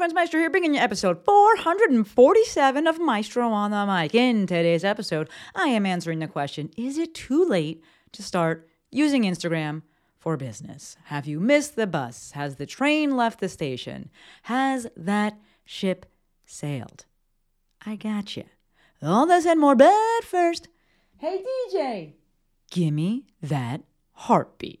friends, Maestro here, bringing you episode 447 of Maestro on the Mic. In today's episode, I am answering the question Is it too late to start using Instagram for business? Have you missed the bus? Has the train left the station? Has that ship sailed? I got you. All this and more, but first, hey DJ, gimme that heartbeat.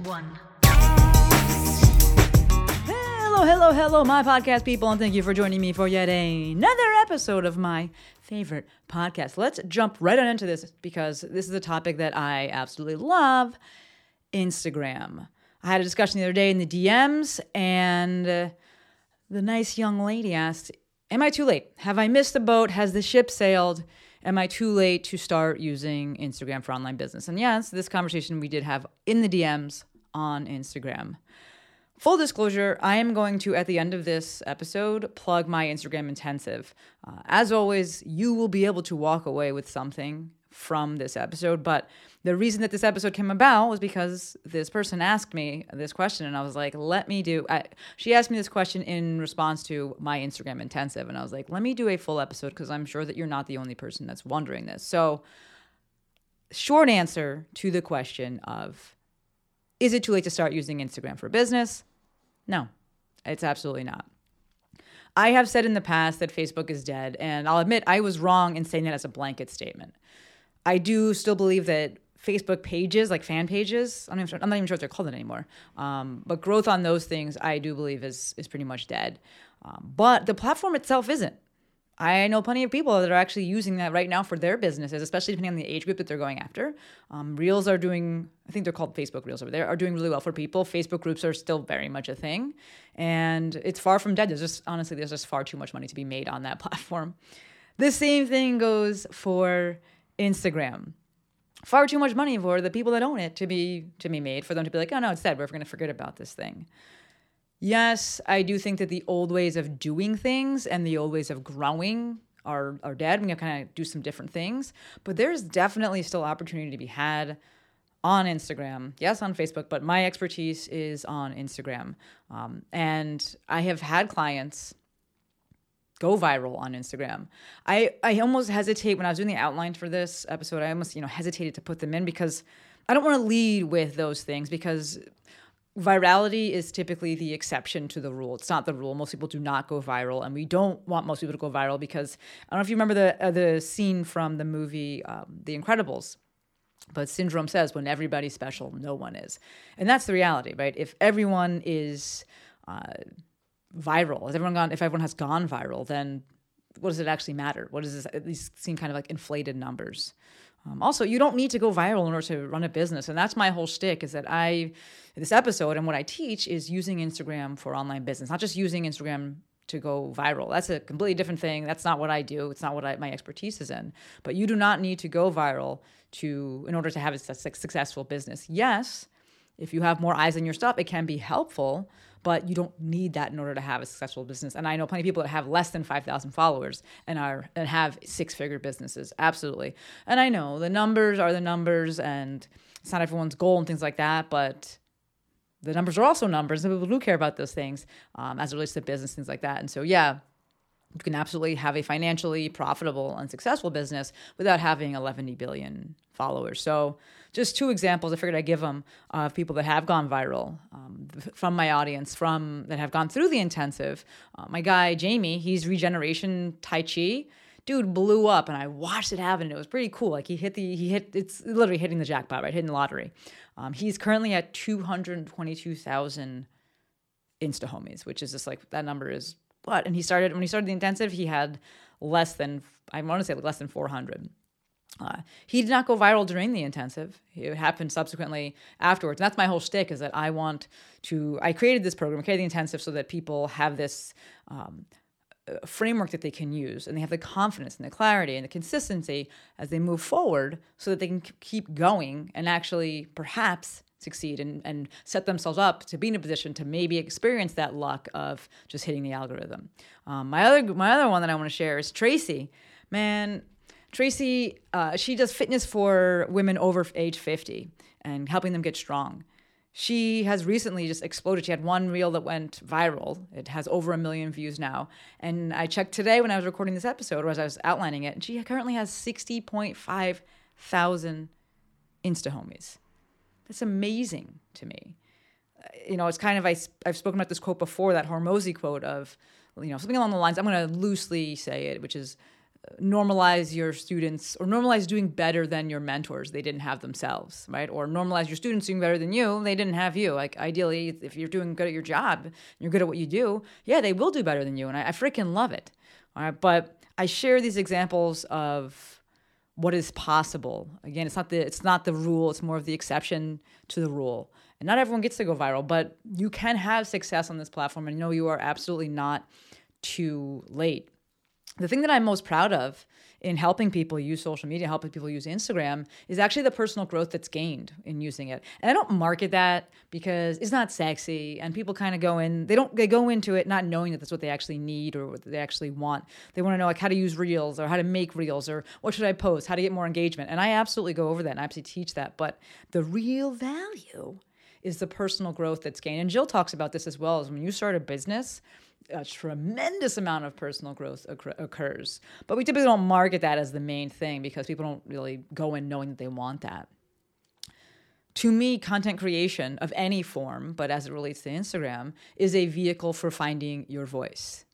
one. Hello, hello, hello, my podcast people, and thank you for joining me for yet another episode of my favorite podcast. Let's jump right on into this because this is a topic that I absolutely love Instagram. I had a discussion the other day in the DMs, and uh, the nice young lady asked, Am I too late? Have I missed the boat? Has the ship sailed? Am I too late to start using Instagram for online business? And yes, this conversation we did have in the DMs on Instagram. Full disclosure, I am going to, at the end of this episode, plug my Instagram intensive. Uh, as always, you will be able to walk away with something from this episode. But the reason that this episode came about was because this person asked me this question, and I was like, let me do. I, she asked me this question in response to my Instagram intensive, and I was like, let me do a full episode because I'm sure that you're not the only person that's wondering this. So, short answer to the question of is it too late to start using Instagram for business? No, it's absolutely not. I have said in the past that Facebook is dead, and I'll admit I was wrong in saying that as a blanket statement. I do still believe that Facebook pages, like fan pages, I'm not even sure, I'm not even sure what they're called anymore. Um, but growth on those things, I do believe is is pretty much dead. Um, but the platform itself isn't. I know plenty of people that are actually using that right now for their businesses, especially depending on the age group that they're going after. Um, Reels are doing, I think they're called Facebook Reels over there, are doing really well for people. Facebook groups are still very much a thing, and it's far from dead. There's just honestly, there's just far too much money to be made on that platform. The same thing goes for Instagram. Far too much money for the people that own it to be to be made for them to be like, oh no, it's dead. We're going to forget about this thing. Yes, I do think that the old ways of doing things and the old ways of growing are are dead. We can kind of do some different things, but there's definitely still opportunity to be had on Instagram. Yes, on Facebook, but my expertise is on Instagram, um, and I have had clients go viral on Instagram. I I almost hesitate when I was doing the outline for this episode. I almost you know hesitated to put them in because I don't want to lead with those things because virality is typically the exception to the rule. It's not the rule. Most people do not go viral, and we don't want most people to go viral because I don't know if you remember the uh, the scene from the movie um, The Incredibles. But Syndrome says, when everybody's special, no one is. And that's the reality, right? If everyone is uh, viral, if everyone gone, if everyone has gone viral, then what does it actually matter? What does this least seem kind of like inflated numbers? Um, also, you don't need to go viral in order to run a business, and that's my whole shtick. Is that I this episode and what I teach is using Instagram for online business, not just using Instagram to go viral. That's a completely different thing. That's not what I do. It's not what I, my expertise is in. But you do not need to go viral to in order to have a su- successful business. Yes, if you have more eyes on your stuff, it can be helpful, but you don't need that in order to have a successful business. And I know plenty of people that have less than 5,000 followers and are and have six-figure businesses. Absolutely. And I know the numbers are the numbers and it's not everyone's goal and things like that, but the numbers are also numbers and people do care about those things um, as it relates to business, things like that. And so, yeah, you can absolutely have a financially profitable and successful business without having 11 billion followers. So, just two examples I figured I'd give them of people that have gone viral um, from my audience, from that have gone through the intensive. Uh, my guy Jamie, he's regeneration Tai Chi. Dude blew up, and I watched it happen. And it was pretty cool. Like he hit the he hit it's literally hitting the jackpot, right? Hitting the lottery. Um, he's currently at two hundred twenty-two thousand Insta homies, which is just like that number is what? And he started when he started the intensive, he had less than I want to say like less than 400. Uh, he did not go viral during the intensive. It happened subsequently afterwards. And that's my whole shtick is that I want to, I created this program, created the intensive so that people have this um, uh, framework that they can use and they have the confidence and the clarity and the consistency as they move forward so that they can keep going and actually perhaps succeed and, and set themselves up to be in a position to maybe experience that luck of just hitting the algorithm. Um, my other my other one that I want to share is Tracy. Man, Tracy, uh, she does fitness for women over age 50 and helping them get strong. She has recently just exploded. She had one reel that went viral. It has over a million views now. And I checked today when I was recording this episode, or as I was outlining it, and she currently has 60.5 thousand Insta homies. That's amazing to me. You know, it's kind of I, I've spoken about this quote before, that Hormozi quote of, you know, something along the lines. I'm going to loosely say it, which is normalize your students or normalize doing better than your mentors they didn't have themselves right or normalize your students doing better than you they didn't have you like ideally if you're doing good at your job you're good at what you do yeah they will do better than you and i, I freaking love it all right but i share these examples of what is possible. Again, it's not the it's not the rule, it's more of the exception to the rule. And not everyone gets to go viral, but you can have success on this platform and know you are absolutely not too late. The thing that I'm most proud of in helping people use social media, helping people use Instagram, is actually the personal growth that's gained in using it. And I don't market that because it's not sexy, and people kind of go in. They don't. They go into it not knowing that that's what they actually need or what they actually want. They want to know like how to use reels or how to make reels or what should I post, how to get more engagement. And I absolutely go over that and I absolutely teach that. But the real value is the personal growth that's gained. And Jill talks about this as well. Is when you start a business a tremendous amount of personal growth occur- occurs. But we typically don't market that as the main thing because people don't really go in knowing that they want that. To me, content creation of any form, but as it relates to Instagram, is a vehicle for finding your voice.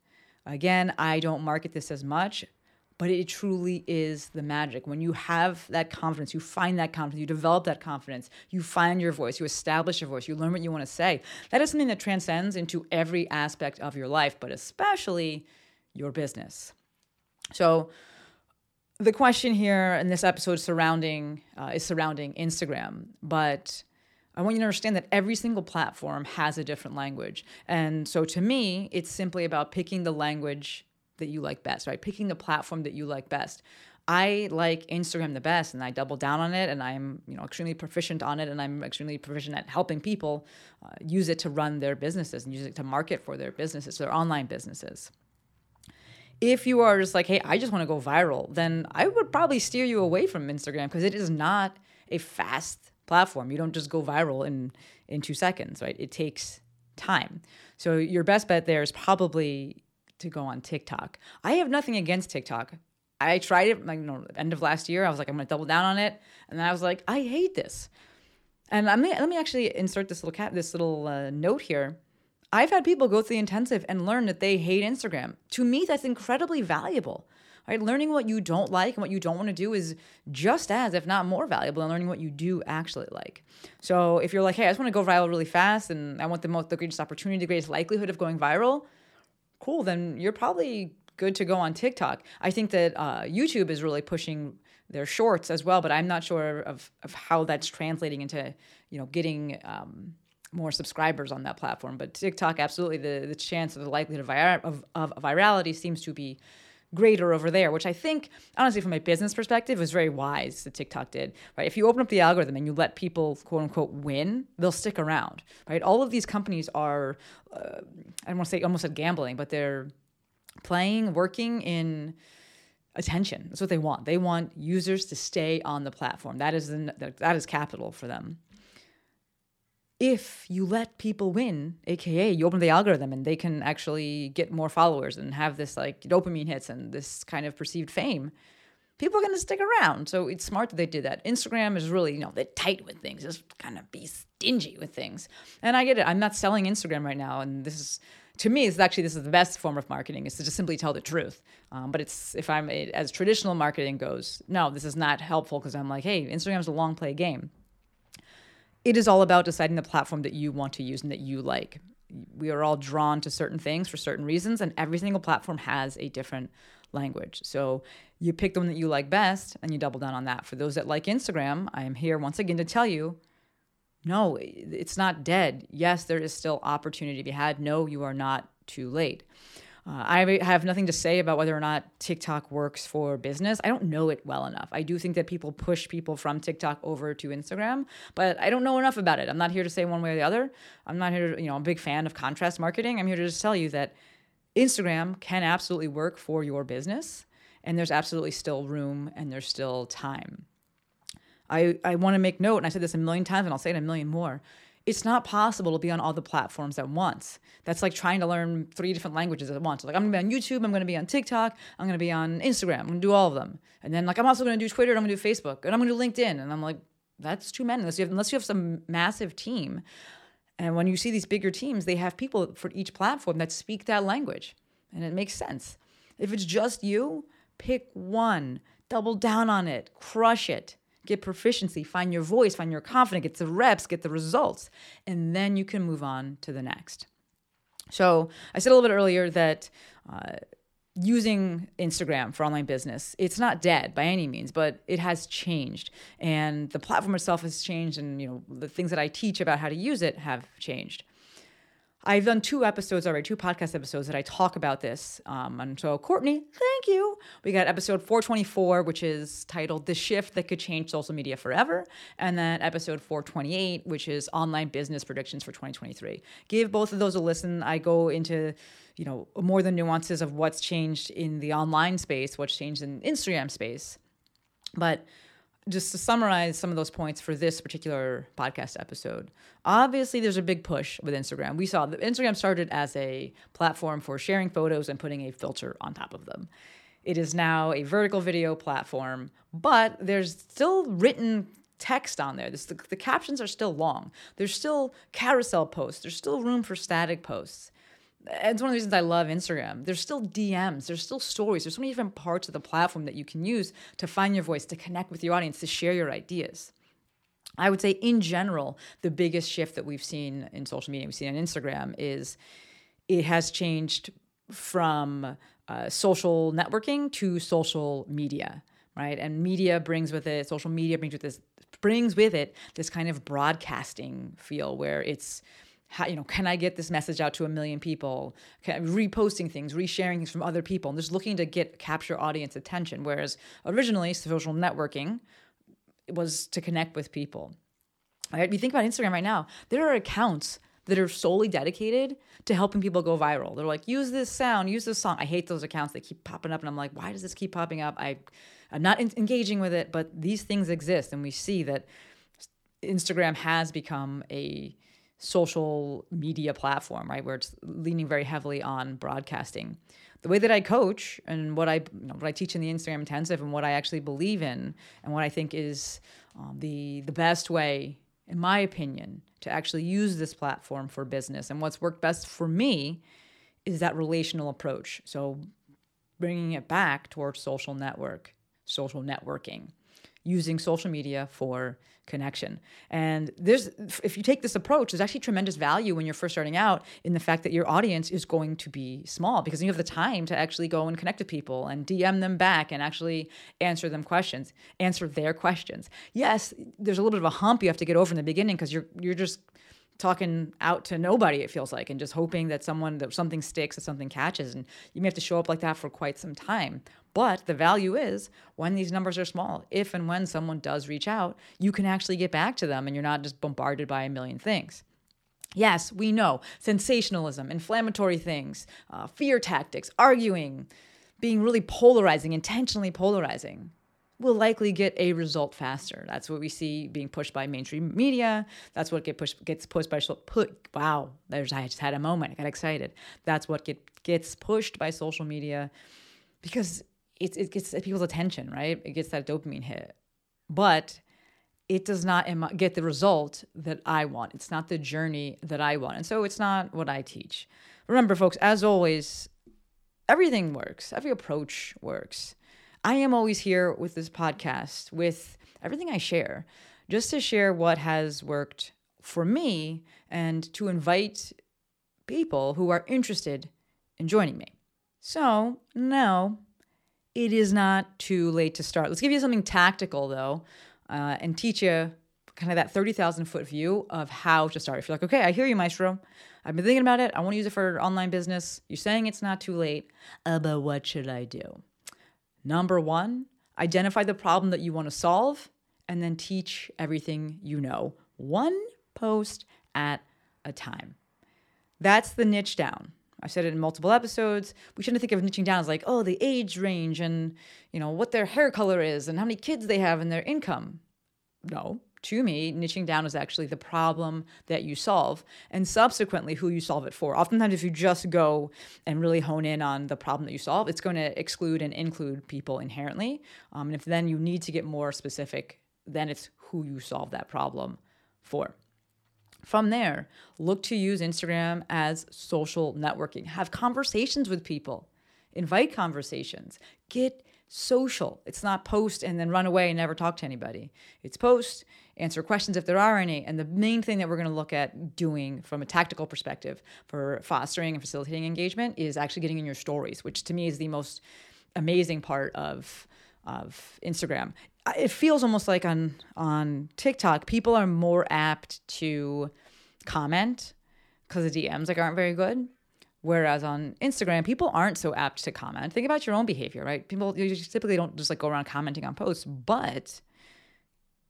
Again, I don't market this as much, but it truly is the magic. When you have that confidence, you find that confidence, you develop that confidence, you find your voice, you establish your voice, you learn what you want to say. That is something that transcends into every aspect of your life, but especially your business. So, the question here in this episode surrounding uh, is surrounding Instagram, but I want you to understand that every single platform has a different language. And so to me, it's simply about picking the language that you like best, right? Picking the platform that you like best. I like Instagram the best and I double down on it and I'm, you know, extremely proficient on it and I'm extremely proficient at helping people uh, use it to run their businesses and use it to market for their businesses, their online businesses. If you are just like, hey, I just want to go viral, then I would probably steer you away from Instagram because it is not a fast platform. You don't just go viral in in 2 seconds, right? It takes time. So your best bet there is probably to go on TikTok. I have nothing against TikTok. I tried it like you know, end of last year. I was like, I'm gonna double down on it, and then I was like, I hate this. And I'm let me actually insert this little cat, this little uh, note here. I've had people go through the intensive and learn that they hate Instagram. To me, that's incredibly valuable. Right? Learning what you don't like and what you don't want to do is just as, if not more valuable than learning what you do actually like. So if you're like, hey, I just want to go viral really fast and I want the most the greatest opportunity, the greatest likelihood of going viral, cool, then you're probably good to go on TikTok. I think that uh, YouTube is really pushing their shorts as well, but I'm not sure of, of how that's translating into, you know, getting um, more subscribers on that platform. But TikTok, absolutely, the, the chance of the likelihood of, vir- of, of virality seems to be greater over there, which I think, honestly, from a business perspective, was very wise that TikTok did. Right? If you open up the algorithm and you let people quote unquote win, they'll stick around. Right? All of these companies are, uh, I don't want to say almost like gambling, but they're playing, working in attention. That's what they want. They want users to stay on the platform. That is the, that is capital for them if you let people win, aka you open the algorithm and they can actually get more followers and have this like dopamine hits and this kind of perceived fame, people are going to stick around. So it's smart that they did that. Instagram is really, you know, they're tight with things, just kind of be stingy with things. And I get it. I'm not selling Instagram right now. And this is, to me, is actually this is the best form of marketing is to just simply tell the truth. Um, but it's if I'm as traditional marketing goes, no, this is not helpful because I'm like, hey, Instagram's a long play game it is all about deciding the platform that you want to use and that you like. We are all drawn to certain things for certain reasons, and every single platform has a different language. So you pick the one that you like best and you double down on that. For those that like Instagram, I am here once again to tell you no, it's not dead. Yes, there is still opportunity to be had. No, you are not too late. Uh, I have nothing to say about whether or not TikTok works for business. I don't know it well enough. I do think that people push people from TikTok over to Instagram, but I don't know enough about it. I'm not here to say one way or the other. I'm not here to, you know, I'm a big fan of contrast marketing. I'm here to just tell you that Instagram can absolutely work for your business, and there's absolutely still room and there's still time. I, I want to make note, and I said this a million times, and I'll say it a million more it's not possible to be on all the platforms at once. That's like trying to learn three different languages at once. Like I'm gonna be on YouTube, I'm gonna be on TikTok, I'm gonna be on Instagram, I'm gonna do all of them. And then like I'm also gonna do Twitter, and I'm gonna do Facebook, and I'm gonna do LinkedIn. And I'm like, that's too many unless you have unless you have some massive team. And when you see these bigger teams, they have people for each platform that speak that language. And it makes sense. If it's just you, pick one, double down on it, crush it get proficiency, find your voice, find your confidence, get the reps, get the results, and then you can move on to the next. So I said a little bit earlier that uh, using Instagram for online business, it's not dead by any means, but it has changed, and the platform itself has changed, and you know the things that I teach about how to use it have changed. I've done two episodes already, two podcast episodes that I talk about this. Um, and so, Courtney, thank you. We got episode 424, which is titled The Shift That Could Change Social Media Forever. And then episode 428, which is Online Business Predictions for 2023. Give both of those a listen. I go into you know more the nuances of what's changed in the online space what's changed in instagram space but just to summarize some of those points for this particular podcast episode, obviously there's a big push with Instagram. We saw that Instagram started as a platform for sharing photos and putting a filter on top of them. It is now a vertical video platform, but there's still written text on there. This, the, the captions are still long. There's still carousel posts. There's still room for static posts it's one of the reasons I love Instagram. There's still DMs, there's still stories, there's so many different parts of the platform that you can use to find your voice, to connect with your audience, to share your ideas. I would say, in general, the biggest shift that we've seen in social media, we've seen on Instagram, is it has changed from uh, social networking to social media, right? And media brings with it, social media brings with this brings with it this kind of broadcasting feel where it's how, you know, can I get this message out to a million people? Can, reposting things, resharing things from other people, and just looking to get capture audience attention. Whereas originally, social networking was to connect with people. Right? You think about Instagram right now, there are accounts that are solely dedicated to helping people go viral. They're like, use this sound, use this song. I hate those accounts. They keep popping up, and I'm like, why does this keep popping up? I, I'm not in- engaging with it, but these things exist, and we see that Instagram has become a social media platform, right, where it's leaning very heavily on broadcasting. The way that I coach and what I you know, what I teach in the Instagram intensive and what I actually believe in and what I think is um, the the best way, in my opinion, to actually use this platform for business and what's worked best for me is that relational approach. So bringing it back towards social network, social networking using social media for connection. And there's if you take this approach, there's actually tremendous value when you're first starting out in the fact that your audience is going to be small because you have the time to actually go and connect with people and DM them back and actually answer them questions, answer their questions. Yes, there's a little bit of a hump you have to get over in the beginning because you're you're just talking out to nobody it feels like and just hoping that someone that something sticks that something catches and you may have to show up like that for quite some time but the value is when these numbers are small, if and when someone does reach out, you can actually get back to them and you're not just bombarded by a million things. Yes, we know sensationalism, inflammatory things, uh, fear tactics, arguing, being really polarizing, intentionally polarizing will likely get a result faster. That's what we see being pushed by mainstream media. That's what get pushed gets pushed by put. Wow, there's I just had a moment. I got excited. That's what get gets pushed by social media because it, it gets people's attention, right? It gets that dopamine hit. But it does not get the result that I want. It's not the journey that I want. And so it's not what I teach. Remember, folks, as always, everything works, every approach works. I am always here with this podcast, with everything I share, just to share what has worked for me and to invite people who are interested in joining me. So now it is not too late to start. Let's give you something tactical though, uh, and teach you kind of that 30,000 foot view of how to start. If you're like, okay, I hear you, Maestro. I've been thinking about it. I want to use it for online business. You're saying it's not too late. Uh, but what should I do? Number one, identify the problem that you want to solve and then teach everything you know, one post at a time. That's the niche down. I've said it in multiple episodes. We shouldn't think of niching down as like, oh, the age range and, you know, what their hair color is and how many kids they have and their income. No, to me, niching down is actually the problem that you solve and subsequently who you solve it for. Oftentimes, if you just go and really hone in on the problem that you solve, it's going to exclude and include people inherently. Um, and if then you need to get more specific, then it's who you solve that problem for. From there, look to use Instagram as social networking. Have conversations with people, invite conversations, get social. It's not post and then run away and never talk to anybody. It's post, answer questions if there are any. And the main thing that we're going to look at doing from a tactical perspective for fostering and facilitating engagement is actually getting in your stories, which to me is the most amazing part of of Instagram. It feels almost like on on TikTok, people are more apt to comment because the DMs like aren't very good. Whereas on Instagram, people aren't so apt to comment. Think about your own behavior, right? People you typically don't just like go around commenting on posts, but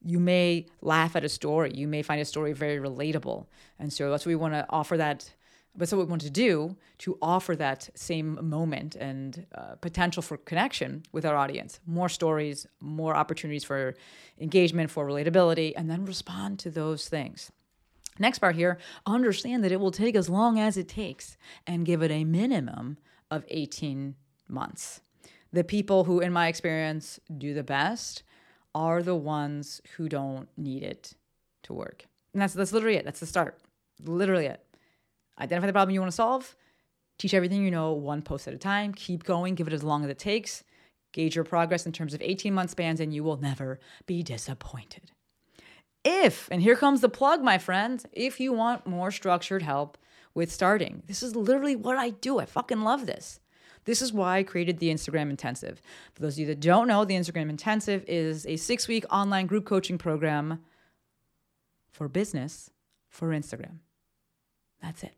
you may laugh at a story. You may find a story very relatable. And so that's what we want to offer that but so what we want to do to offer that same moment and uh, potential for connection with our audience more stories more opportunities for engagement for relatability and then respond to those things. Next part here understand that it will take as long as it takes and give it a minimum of 18 months. The people who in my experience do the best are the ones who don't need it to work. And that's that's literally it. That's the start. Literally it Identify the problem you want to solve, teach everything you know one post at a time, keep going, give it as long as it takes, gauge your progress in terms of 18 month spans, and you will never be disappointed. If, and here comes the plug, my friends, if you want more structured help with starting, this is literally what I do. I fucking love this. This is why I created the Instagram Intensive. For those of you that don't know, the Instagram Intensive is a six week online group coaching program for business for Instagram. That's it.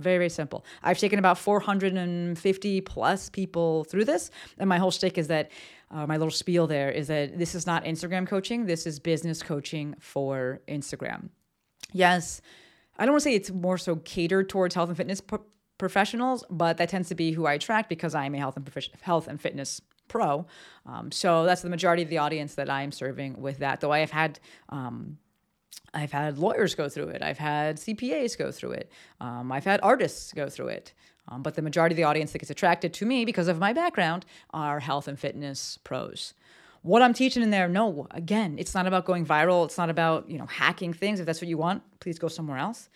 Very, very simple. I've taken about 450 plus people through this. And my whole shtick is that uh, my little spiel there is that this is not Instagram coaching, this is business coaching for Instagram. Yes, I don't want to say it's more so catered towards health and fitness pro- professionals, but that tends to be who I attract because I'm a health and prof- health and fitness pro. Um, so that's the majority of the audience that I am serving with that. Though I have had um, I've had lawyers go through it. I've had CPAs go through it. Um, I've had artists go through it. Um, but the majority of the audience that gets attracted to me because of my background are health and fitness pros. What I'm teaching in there, no, again, it's not about going viral. It's not about you know hacking things. If that's what you want, please go somewhere else.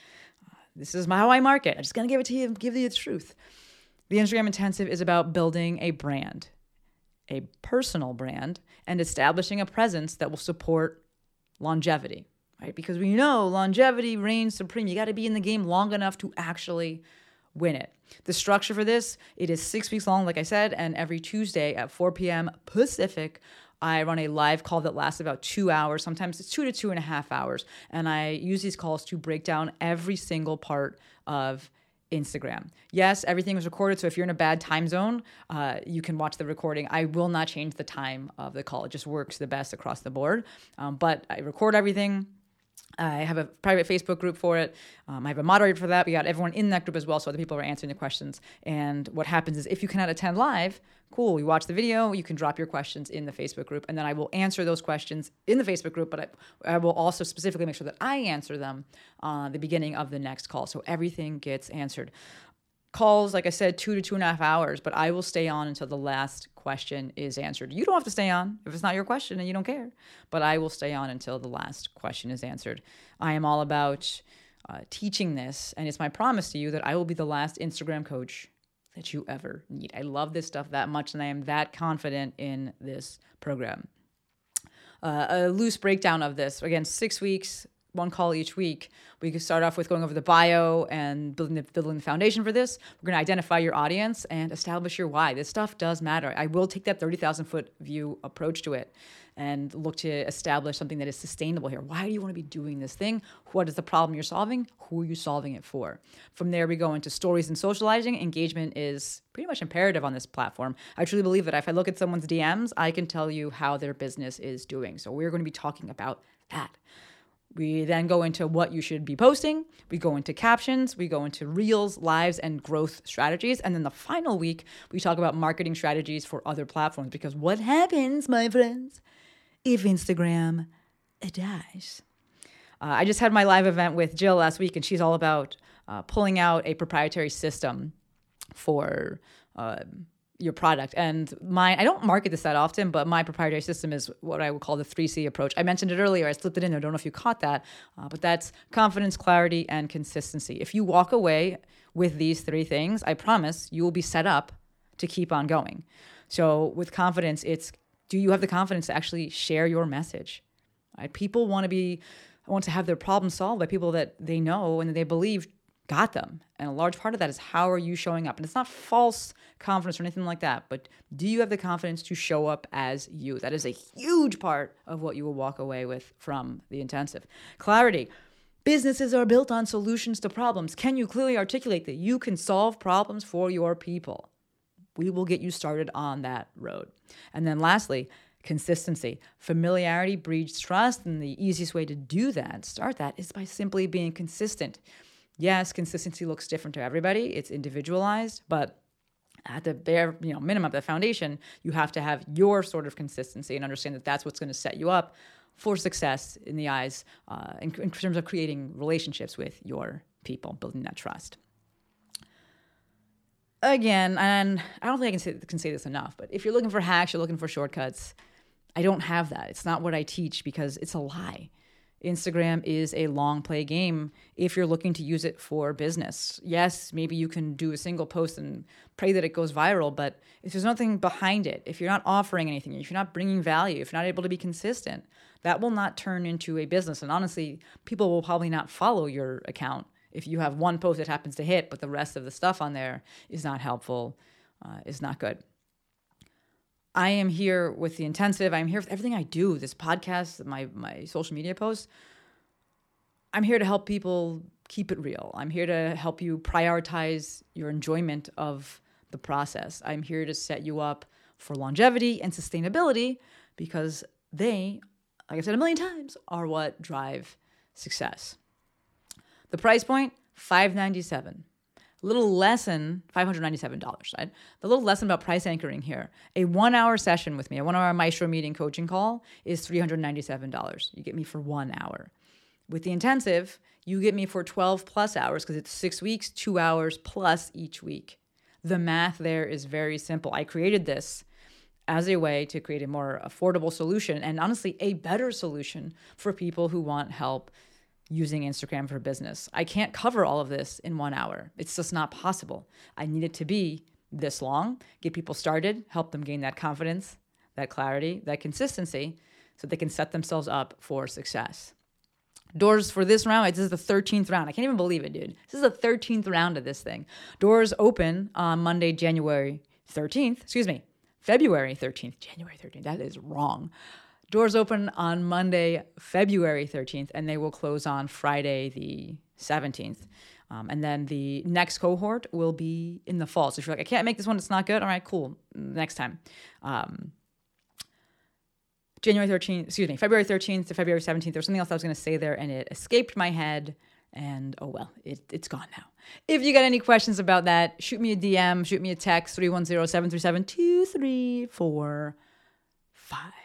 Uh, this is my, how I market. I'm just gonna give it to you, give you the truth. The Instagram Intensive is about building a brand, a personal brand, and establishing a presence that will support longevity right? Because we know longevity reigns supreme. You got to be in the game long enough to actually win it. The structure for this, it is six weeks long, like I said, and every Tuesday at 4 p.m. Pacific, I run a live call that lasts about two hours. Sometimes it's two to two and a half hours. And I use these calls to break down every single part of Instagram. Yes, everything was recorded. So if you're in a bad time zone, uh, you can watch the recording. I will not change the time of the call. It just works the best across the board. Um, but I record everything I have a private Facebook group for it. Um, I have a moderator for that. We got everyone in that group as well, so other people are answering the questions. And what happens is, if you cannot attend live, cool. You watch the video. You can drop your questions in the Facebook group, and then I will answer those questions in the Facebook group. But I, I will also specifically make sure that I answer them uh, the beginning of the next call, so everything gets answered calls, like I said, two to two and a half hours, but I will stay on until the last question is answered. You don't have to stay on if it's not your question and you don't care, but I will stay on until the last question is answered. I am all about uh, teaching this, and it's my promise to you that I will be the last Instagram coach that you ever need. I love this stuff that much, and I am that confident in this program. Uh, a loose breakdown of this again, six weeks one call each week. We can start off with going over the bio and building the, building the foundation for this. We're going to identify your audience and establish your why. This stuff does matter. I will take that 30,000 foot view approach to it and look to establish something that is sustainable here. Why do you want to be doing this thing? What is the problem you're solving? Who are you solving it for? From there, we go into stories and socializing. Engagement is pretty much imperative on this platform. I truly believe that if I look at someone's DMs, I can tell you how their business is doing. So we're going to be talking about that. We then go into what you should be posting. We go into captions. We go into reels, lives, and growth strategies. And then the final week, we talk about marketing strategies for other platforms. Because what happens, my friends, if Instagram dies? Uh, I just had my live event with Jill last week, and she's all about uh, pulling out a proprietary system for uh, your product. And my I don't market this that often, but my proprietary system is what I would call the 3C approach. I mentioned it earlier. I slipped it in there. I don't know if you caught that, uh, but that's confidence, clarity, and consistency. If you walk away with these three things, I promise you will be set up to keep on going. So with confidence, it's do you have the confidence to actually share your message? Right? People want to be want to have their problem solved by people that they know and that they believe got them. And a large part of that is how are you showing up? And it's not false confidence or anything like that, but do you have the confidence to show up as you? That is a huge part of what you will walk away with from the intensive. Clarity. Businesses are built on solutions to problems. Can you clearly articulate that you can solve problems for your people? We will get you started on that road. And then lastly, consistency. Familiarity breeds trust, and the easiest way to do that, start that, is by simply being consistent yes, consistency looks different to everybody. It's individualized, but at the bare you know minimum, of the foundation, you have to have your sort of consistency and understand that that's what's going to set you up for success in the eyes uh, in, in terms of creating relationships with your people, building that trust. Again, and I don't think I can say, can say this enough, but if you're looking for hacks, you're looking for shortcuts. I don't have that. It's not what I teach because it's a lie. Instagram is a long play game if you're looking to use it for business. Yes, maybe you can do a single post and pray that it goes viral, but if there's nothing behind it, if you're not offering anything, if you're not bringing value, if you're not able to be consistent, that will not turn into a business. And honestly, people will probably not follow your account if you have one post that happens to hit, but the rest of the stuff on there is not helpful, uh, is not good. I am here with the intensive. I'm here with everything I do. This podcast, my my social media posts. I'm here to help people keep it real. I'm here to help you prioritize your enjoyment of the process. I'm here to set you up for longevity and sustainability because they, like I've said a million times, are what drive success. The price point, 597 little lesson, $597, right? The little lesson about price anchoring here. A one hour session with me, a one hour Maestro meeting coaching call is $397. You get me for one hour. With the intensive, you get me for 12 plus hours because it's six weeks, two hours plus each week. The math there is very simple. I created this as a way to create a more affordable solution and honestly, a better solution for people who want help using Instagram for business. I can't cover all of this in one hour. It's just not possible. I need it to be this long, get people started, help them gain that confidence, that clarity, that consistency, so they can set themselves up for success. Doors for this round, this is the 13th round. I can't even believe it, dude. This is the 13th round of this thing. Doors open on Monday, January 13th. Excuse me, February 13th. January 13th. That is wrong. Doors open on Monday, February 13th, and they will close on Friday, the 17th. Um, and then the next cohort will be in the fall. So if you're like, I can't make this one, it's not good. All right, cool. Next time. Um, January 13th, excuse me, February 13th to February 17th. There's something else I was going to say there, and it escaped my head. And oh well, it, it's gone now. If you got any questions about that, shoot me a DM, shoot me a text 310 737 2345.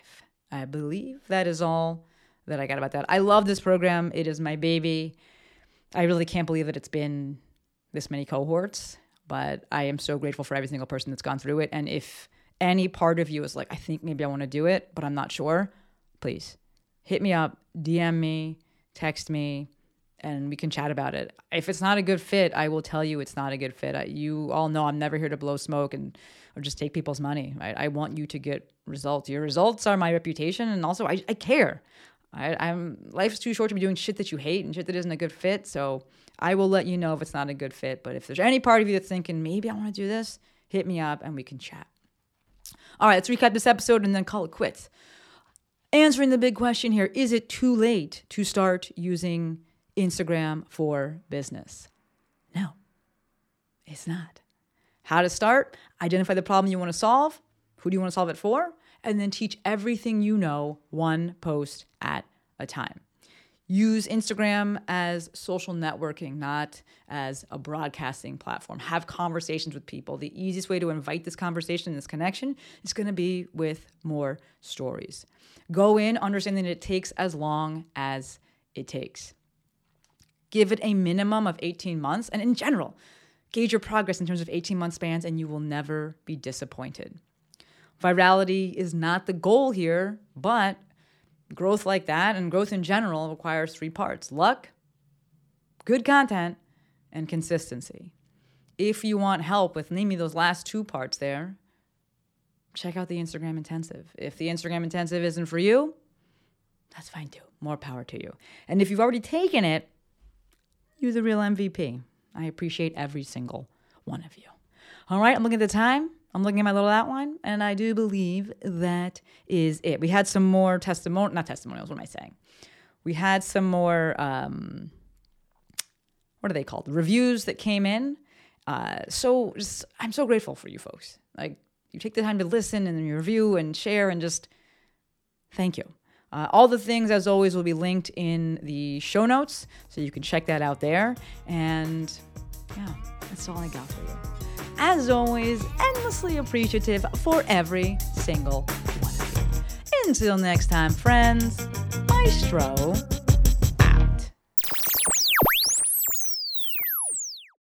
I believe that is all that I got about that. I love this program. It is my baby. I really can't believe that it's been this many cohorts, but I am so grateful for every single person that's gone through it. And if any part of you is like, I think maybe I want to do it, but I'm not sure, please hit me up, DM me, text me, and we can chat about it. If it's not a good fit, I will tell you it's not a good fit. I, you all know I'm never here to blow smoke and or just take people's money. Right? I want you to get results. Your results are my reputation, and also I, I care. I, I'm life's too short to be doing shit that you hate and shit that isn't a good fit. So I will let you know if it's not a good fit. But if there's any part of you that's thinking maybe I want to do this, hit me up and we can chat. All right, let's recap this episode and then call it quits. Answering the big question here is it too late to start using Instagram for business? No, it's not. How to start? Identify the problem you want to solve. Who do you want to solve it for? And then teach everything you know one post at a time. Use Instagram as social networking, not as a broadcasting platform. Have conversations with people. The easiest way to invite this conversation, this connection, is going to be with more stories. Go in understanding that it takes as long as it takes. Give it a minimum of 18 months. And in general, gauge your progress in terms of 18 month spans, and you will never be disappointed. Virality is not the goal here, but growth like that and growth in general requires three parts luck, good content, and consistency. If you want help with naming those last two parts there, check out the Instagram intensive. If the Instagram intensive isn't for you, that's fine too. More power to you. And if you've already taken it, you're the real MVP. I appreciate every single one of you. All right, I'm looking at the time. I'm looking at my little outline, and I do believe that is it. We had some more testimonial, not testimonials. What am I saying? We had some more. Um, what are they called? Reviews that came in. Uh, so just, I'm so grateful for you folks. Like you take the time to listen and review and share and just thank you. Uh, all the things, as always, will be linked in the show notes, so you can check that out there. And yeah, that's all I got for you. As always, endlessly appreciative for every single one of you. Until next time, friends, Maestro